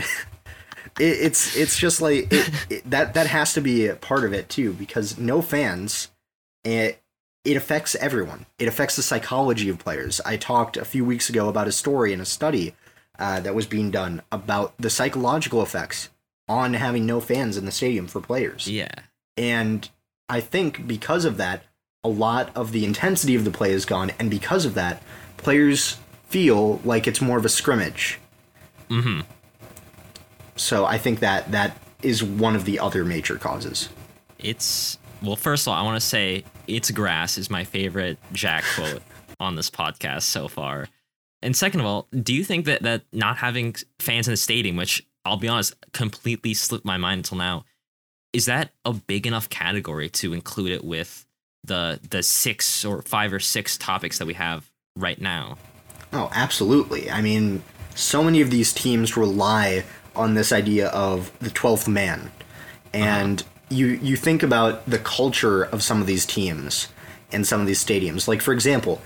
it, it's it's just like it, it, that that has to be a part of it too because no fans, it it affects everyone. It affects the psychology of players. I talked a few weeks ago about a story and a study uh, that was being done about the psychological effects on having no fans in the stadium for players. Yeah. And I think because of that, a lot of the intensity of the play is gone. And because of that, players feel like it's more of a scrimmage. Mhm. So I think that that is one of the other major causes. It's well, first of all, I want to say "It's grass" is my favorite Jack quote on this podcast so far. And second of all, do you think that that not having fans in the stadium, which I'll be honest, completely slipped my mind until now, is that a big enough category to include it with the the six or five or six topics that we have right now. Oh, absolutely. I mean, so many of these teams rely on this idea of the 12th man. And uh-huh. you you think about the culture of some of these teams and some of these stadiums. Like for example,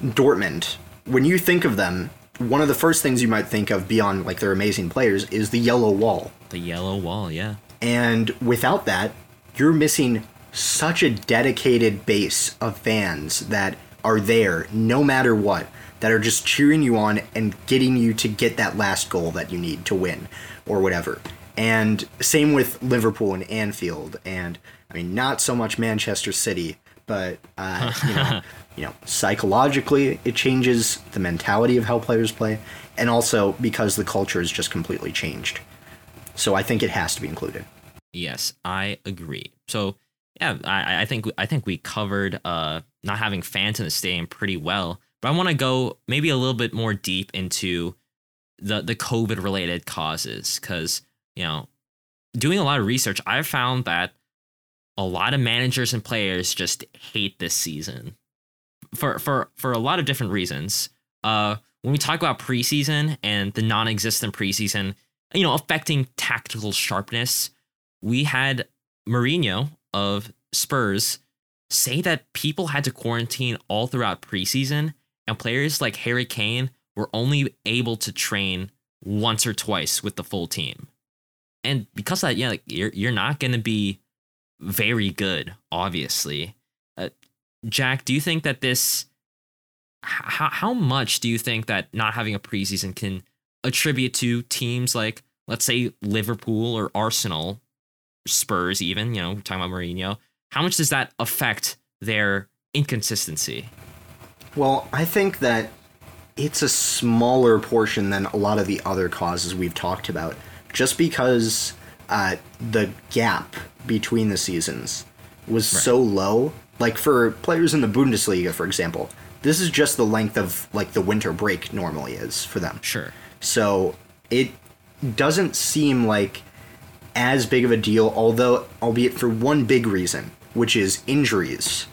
Dortmund. When you think of them, one of the first things you might think of beyond like their amazing players is the yellow wall. The yellow wall, yeah. And without that, you're missing such a dedicated base of fans that are there no matter what that are just cheering you on and getting you to get that last goal that you need to win or whatever. And same with Liverpool and Anfield, and I mean not so much Manchester City, but uh, you know, you know, psychologically it changes the mentality of how players play, and also because the culture is just completely changed. So I think it has to be included. Yes, I agree. So yeah, I, I think I think we covered uh, not having fans in the stadium pretty well. But I want to go maybe a little bit more deep into the the COVID related causes because you know doing a lot of research, I've found that a lot of managers and players just hate this season for for for a lot of different reasons. Uh, when we talk about preseason and the non-existent preseason, you know, affecting tactical sharpness, we had Mourinho of Spurs say that people had to quarantine all throughout preseason and players like Harry Kane were only able to train once or twice with the full team. And because of that, yeah, like you're you're not going to be very good, obviously. Uh, Jack, do you think that this how how much do you think that not having a preseason can attribute to teams like let's say Liverpool or Arsenal, Spurs even, you know, talking about Mourinho, how much does that affect their inconsistency? Well, I think that it's a smaller portion than a lot of the other causes we've talked about, just because uh, the gap between the seasons was right. so low. Like for players in the Bundesliga, for example, this is just the length of like the winter break normally is for them. Sure. So it doesn't seem like as big of a deal, although albeit for one big reason, which is injuries.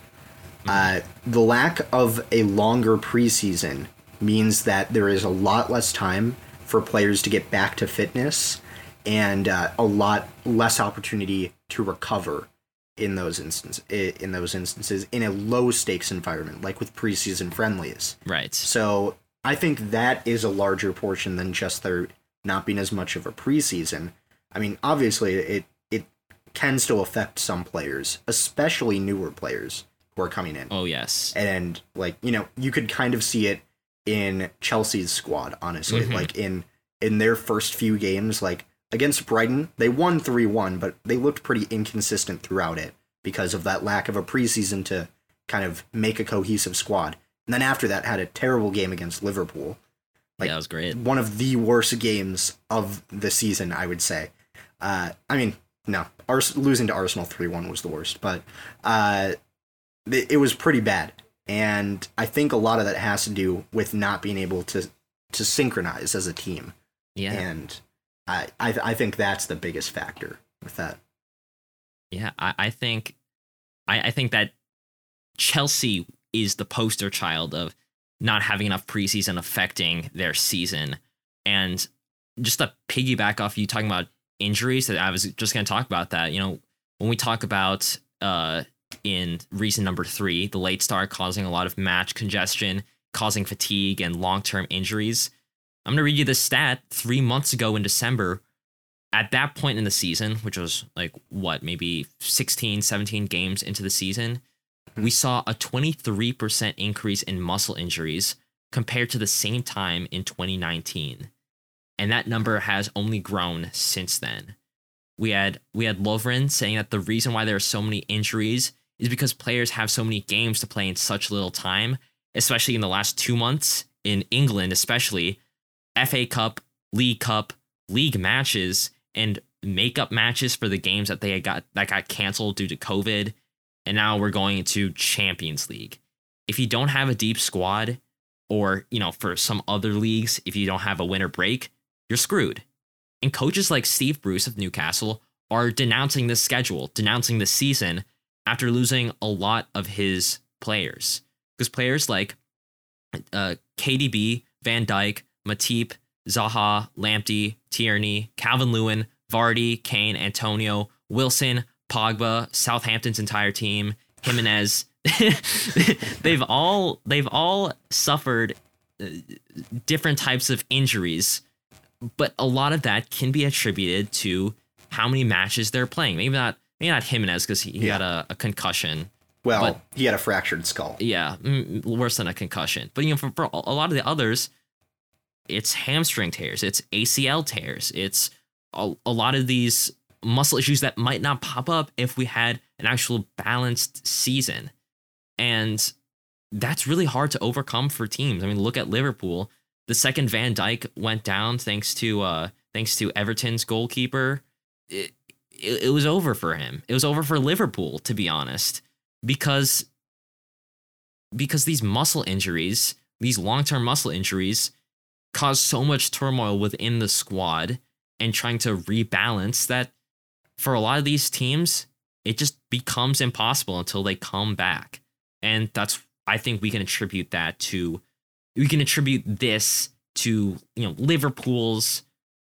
Uh, the lack of a longer preseason means that there is a lot less time for players to get back to fitness and uh, a lot less opportunity to recover in those instances in those instances in a low stakes environment like with preseason friendlies. Right. So i think that is a larger portion than just there not being as much of a preseason. I mean obviously it it can still affect some players especially newer players who are coming in. Oh yes. And like, you know, you could kind of see it in Chelsea's squad, honestly. Mm-hmm. Like in in their first few games, like against Brighton, they won 3-1, but they looked pretty inconsistent throughout it because of that lack of a preseason to kind of make a cohesive squad. And then after that had a terrible game against Liverpool. Like yeah, that was great. One of the worst games of the season, I would say. Uh, I mean, no, Ars- losing to Arsenal 3-1 was the worst, but uh, it was pretty bad. And I think a lot of that has to do with not being able to to synchronize as a team. Yeah. And I I, I think that's the biggest factor with that. Yeah, I, I think I, I think that Chelsea is the poster child of not having enough preseason affecting their season. And just to piggyback off you talking about injuries, that I was just going to talk about that. You know, when we talk about uh, in reason number three, the late start causing a lot of match congestion, causing fatigue and long term injuries. I'm going to read you this stat three months ago in December. At that point in the season, which was like what, maybe 16, 17 games into the season, we saw a 23% increase in muscle injuries compared to the same time in 2019. And that number has only grown since then. We had we had Lovren saying that the reason why there are so many injuries is because players have so many games to play in such little time, especially in the last two months in England, especially FA Cup, League Cup, league matches, and makeup matches for the games that they got that got canceled due to COVID. And now we're going into Champions League. If you don't have a deep squad, or you know, for some other leagues, if you don't have a winter break, you're screwed. And coaches like Steve Bruce of Newcastle are denouncing this schedule, denouncing the season after losing a lot of his players. Because players like uh, KDB, Van Dijk, Matip, Zaha, Lamptey, Tierney, Calvin Lewin, Vardy, Kane, Antonio, Wilson, Pogba, Southampton's entire team, Jimenez. they've all they've all suffered uh, different types of injuries, but a lot of that can be attributed to how many matches they're playing. Maybe not maybe not Jimenez because he, he Yeah. had a, a concussion. Well, But- he had a fractured skull. Yeah, worse than a concussion. But you know, for, for a lot of the others, it's hamstring tears, it's ACL tears, it's a, a lot of these muscle issues that might not pop up if we had an actual balanced season. And that's really hard to overcome for teams. I mean, look at Liverpool. The second Van Dijk went down thanks to uh thanks to Everton's goalkeeper. It, it, it was over for him. It was over for Liverpool, to be honest, because because these muscle injuries, these long-term muscle injuries cause so much turmoil within the squad and trying to rebalance that for a lot of these teams, it just becomes impossible until they come back. And that's I think we can attribute that to we can attribute this to, you know, Liverpool's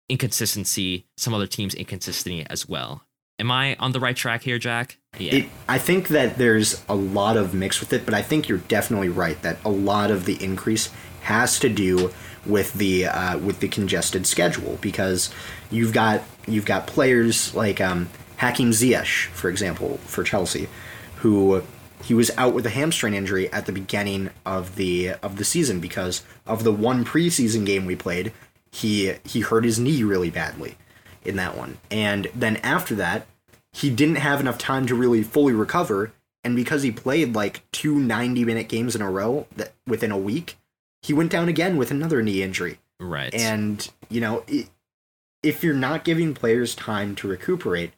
inconsistency, some other teams' inconsistency as well. Am I on the right track here, Jack? Yeah. It, I think that there's a lot of mix with it, but I think you're definitely right that a lot of the increase has to do with the uh, with the congested schedule because you've got you've got players like um, Hakim Ziyech, for example, for Chelsea, who he was out with a hamstring injury at the beginning of the of the season because of the one preseason game we played. He he hurt his knee really badly in that one, and then after that, he didn't have enough time to really fully recover. And because he played like two 90 minute games in a row that within a week, he went down again with another knee injury. right. And, you know, i if you're not giving players time to recuperate,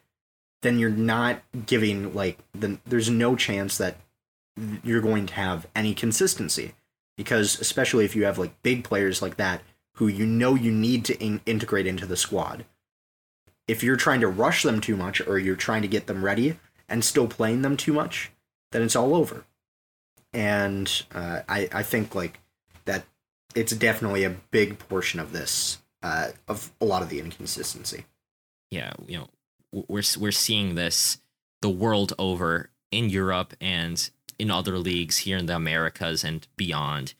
then you're not giving, like, the, there's no chance that you're going to have any consistency. Because, especially if you have, like, big players like that who you know you need to in- integrate into the squad, if you're trying to rush them too much or you're trying to get them ready and still playing them too much, then it's all over. And uh, I, I think, like, that it's definitely a big portion of this uh, of a lot of the inconsistency. yeah, you know, we're we're seeing this the world over in Europe and in other leagues here in the Americas and beyond.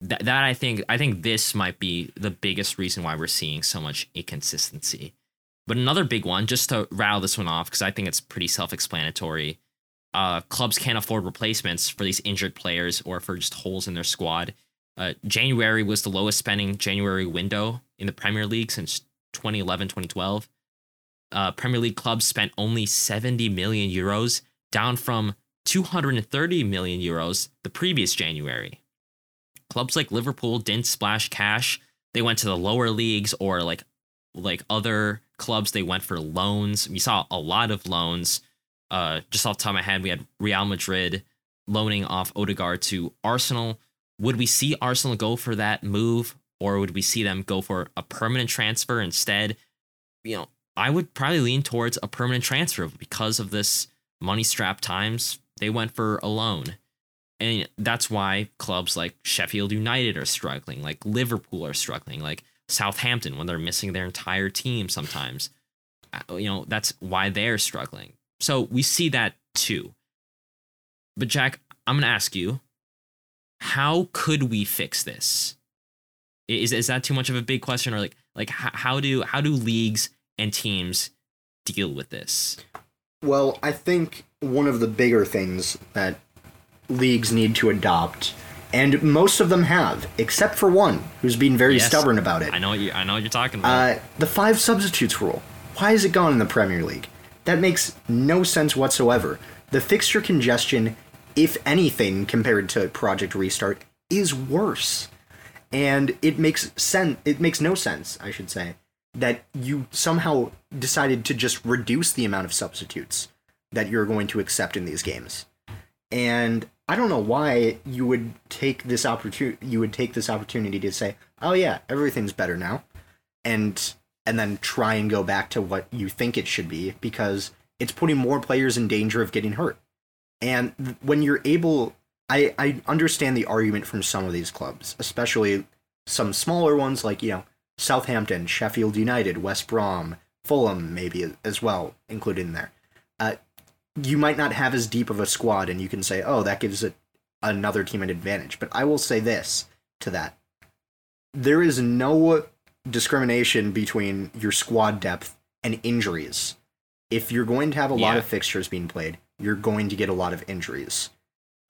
That that I think I think this might be the biggest reason why we're seeing so much inconsistency. But another big one, just to rattle this one off, because I think it's pretty self-explanatory. Uh, clubs can't afford replacements for these injured players or for just holes in their squad. Uh, January was the lowest spending January window in the Premier League since 2011 2012. Uh, Premier League clubs spent only 70 million euros, down from 230 million euros the previous January. Clubs like Liverpool didn't splash cash. They went to the lower leagues or like like other clubs. They went for loans. We saw a lot of loans. Uh, just off the top of my head, we had Real Madrid loaning off Odegaard to Arsenal. Would we see Arsenal go for that move, or would we see them go for a permanent transfer instead? You know, I would probably lean towards a permanent transfer because of this money strap times. They went for a loan. And that's why clubs like Sheffield United are struggling, like Liverpool are struggling, like Southampton when they're missing their entire team sometimes. Uh, You know, that's why they're struggling. So we see that too. But Jack, I'm going to ask you, how could we fix this? Is is that too much of a big question or like like how, how do how do leagues and teams deal with this? Well, I think one of the bigger things that leagues need to adopt, and most of them have, except for one who's been very Yes. stubborn about it, I know what you I know what you're talking about. uh, the five substitutes rule. Why is it gone in the Premier League? That makes no sense whatsoever. The fixture congestion, if anything, compared to Project Restart, is worse. And it makes sense. It makes no sense, I should say, that you somehow decided to just reduce the amount of substitutes that you're going to accept in these games. And I don't know why you would take this opportunity. You would take this opportunity to say, "Oh yeah, everything's better now," and and then try and go back to what you think it should be because it's putting more players in danger of getting hurt. And when you're able I I understand the argument from some of these clubs, especially some smaller ones like you know Southampton, Sheffield United, West Brom, Fulham, maybe as well included in there. Uh, you might not have as deep of a squad, and you can say, oh, that gives it another team an advantage. But I will say this to that: there is no discrimination between your squad depth and injuries. If you're going to have a lot of fixtures being played, you're going to get a lot of injuries.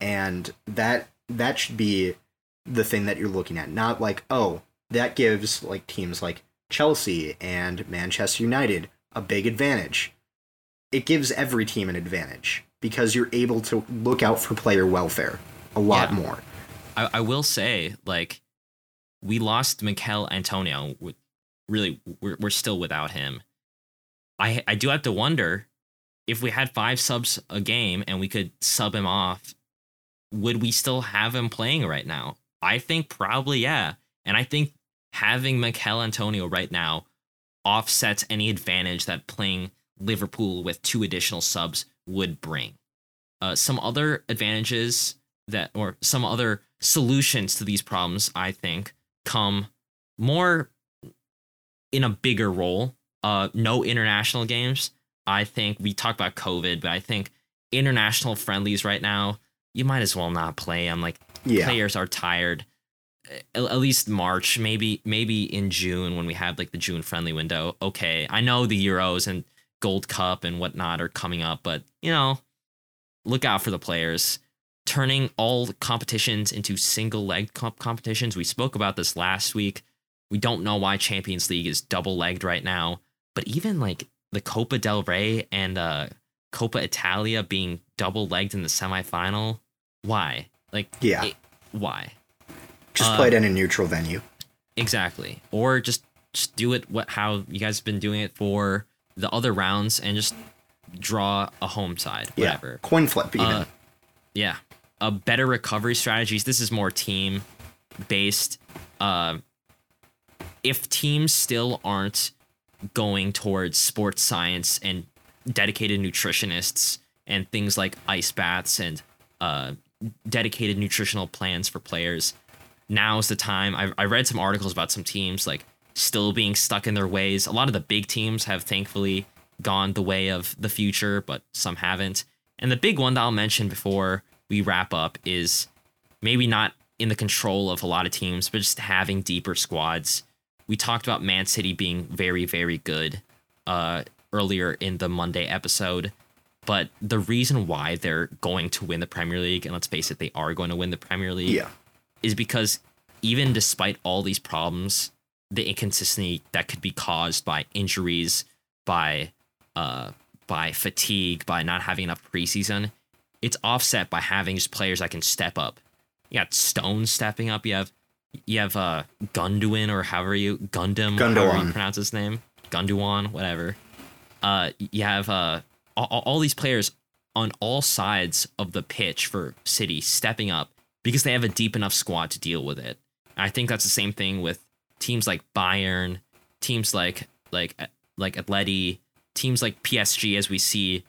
And that that should be the thing that you're looking at. Not like, oh, that gives like teams like Chelsea and Manchester United a big advantage. It gives every team an advantage because you're able to look out for player welfare a lot Yeah. more. I, I will say, like, we lost Michail Antonio. Really, we're, we're still without him. I I do have to wonder if we had five subs a game and we could sub him off, would we still have him playing right now? I think probably yeah. And I think having Michail Antonio right now offsets any advantage that playing Liverpool with two additional subs would bring. Uh, some other advantages that or some other solutions to these problems i think come more in a bigger role uh no international games i think we talk about covid but i think international friendlies right now you might as well not play i'm like Yeah. players are tired at, least march maybe maybe in june when we have like the june friendly window. Okay i know the euros and gold cup and whatnot are coming up but you know look out for the players. Turning all competitions into single leg comp- competitions. We spoke about this last week. We don't know why champions league is double legged right now but even like the copa del rey and uh copa italia being double legged in the semifinal why? Like Yeah. it- why Just uh, play it in a neutral venue. Exactly. Or just just do it what how you guys have been doing it for the other rounds and just draw a home side, Yeah. whatever. Coin flip even. Uh, yeah. A better recovery strategies. This is more team based. Uh, if teams still aren't going towards sports science and dedicated nutritionists and things like ice baths and uh, dedicated nutritional plans for players, now's the time. I, I read some articles about some teams like still being stuck in their ways. A lot of the big teams have thankfully gone the way of the future, but some haven't. And the big one that I'll mention before we wrap up is maybe not in the control of a lot of teams, but just having deeper squads. We talked about Man City being very, very good uh, earlier in the Monday episode. But the reason why they're going to win the Premier League, and let's face it, they are going to win the Premier League, yeah. Is because even despite all these problems, the inconsistency that could be caused by injuries, by uh, by fatigue, by not having enough preseason, it's offset by having just players that can step up. You got Stone stepping up. You have you have uh Gunduin or however you Gundam, however you pronounce his name, Gunduan, whatever. Uh, you have uh all, all these players on all sides of the pitch for City stepping up because they have a deep enough squad to deal with it. I think that's the same thing with teams like Bayern, teams like like like Atleti, teams like PSG as we see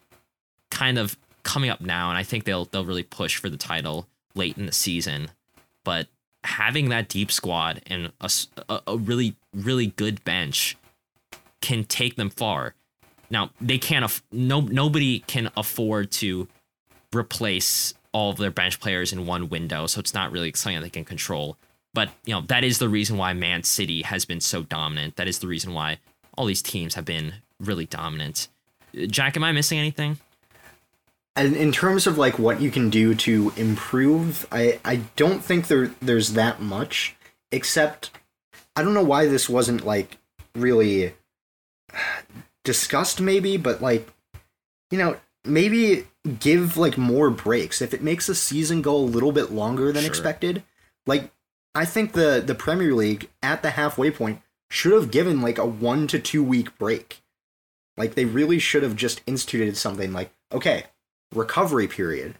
kind of coming up now and I think they'll they'll really push for the title late in the season. But having that deep squad and a a really really good bench can take them far. Now, they can't aff- no nobody can afford to replace all of their bench players in one window, so it's not really something that they can control. But you know that is the reason why Man City has been so dominant. That is the reason why all these teams have been really dominant. Jack, am I missing anything? And in terms of like what you can do to improve, I I don't think there there's that much except I don't know why this wasn't like really discussed maybe, but like you know, maybe give like more breaks if it makes the season go a little bit longer than Sure. expected. Like I think the the Premier League at the halfway point should have given like a 1 to 2 week break. Like they really should have just instituted something like okay, recovery period.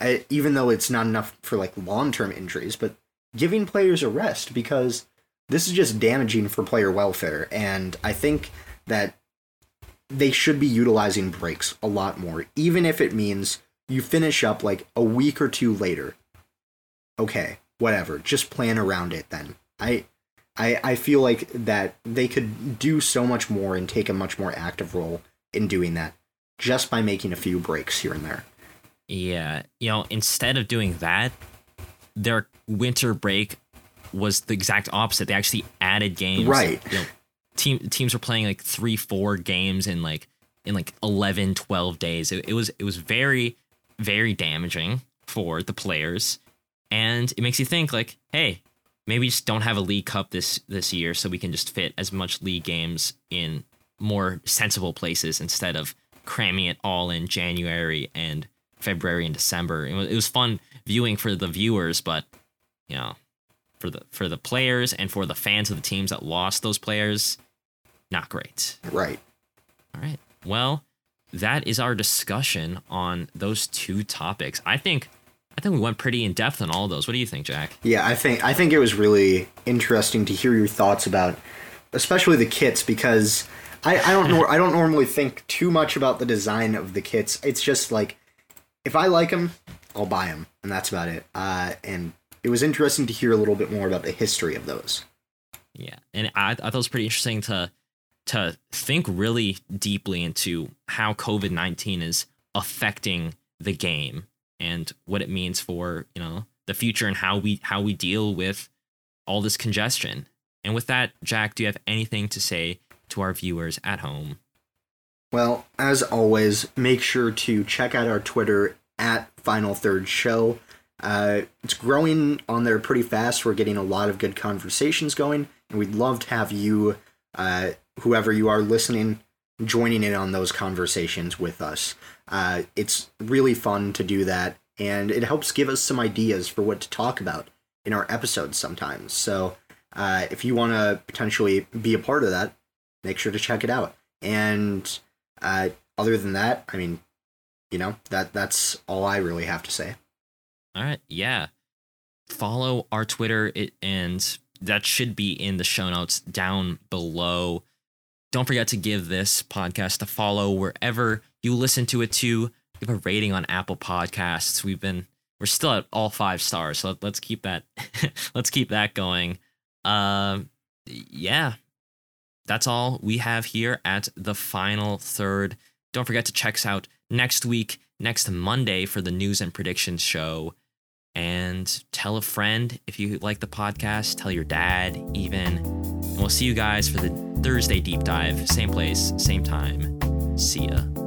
I, even though it's not enough for like long term injuries, but giving players a rest because this is just damaging for player welfare. And I think that they should be utilizing breaks a lot more, even if it means you finish up like a week or two later. okay, whatever, just plan around it then. I I I feel like that they could do so much more and take a much more active role in doing that just by making a few breaks here and there. Yeah, you know, instead of doing that, their winter break was the exact opposite. They actually added games. Right. You know, team teams were playing like 3 4 games in like in like 11 12 days. It, it was it was very very damaging for the players and it makes you think like, hey, maybe just don't have a league cup this this year so we can just fit as much league games in more sensible places instead of cramming it all in January and February and December. It was, it was fun viewing for the viewers, but you know, for the for the players and for the fans of the teams that lost those players, not great. Right. All right. Well, that is our discussion on those two topics. I think I think we went pretty in depth on all of those. What do you think, Jack? Yeah, I think I think it was really interesting to hear your thoughts about, especially the kits, because I, I don't know I don't normally think too much about the design of the kits. It's just like if I like them, I'll buy them, and that's about it. Uh, and it was interesting to hear a little bit more about the history of those. Yeah, and I, I thought it was pretty interesting to to think really deeply into how COVID nineteen is affecting the game and what it means for you know the future and how we how we deal with all this congestion. And with that, Jack, do you have anything to say to our viewers at home? Well, as always, make sure to check out our Twitter at Final Third Show. Uh, it's growing on there pretty fast. We're getting a lot of good conversations going, and we'd love to have you, uh, whoever you are listening, joining in on those conversations with us. Uh, it's really fun to do that, and it helps give us some ideas for what to talk about in our episodes sometimes. So, uh, if you want to potentially be a part of that, make sure to check it out. And uh, other than that, I mean, you know that that's all I really have to say. All right, yeah. Follow our Twitter, it, and that should be in the show notes down below. Don't forget to give this podcast a follow wherever you listen to it to. Give a rating on Apple Podcasts. We've been we're still at all five stars, so let's keep that let's keep that going. Um, yeah, that's all we have here at the final third. Don't forget to check us out next week, next Monday for the news and predictions show. And tell a friend if you like the podcast, tell your dad, even. And we'll see you guys for the Thursday deep dive. Same place, same time. See ya.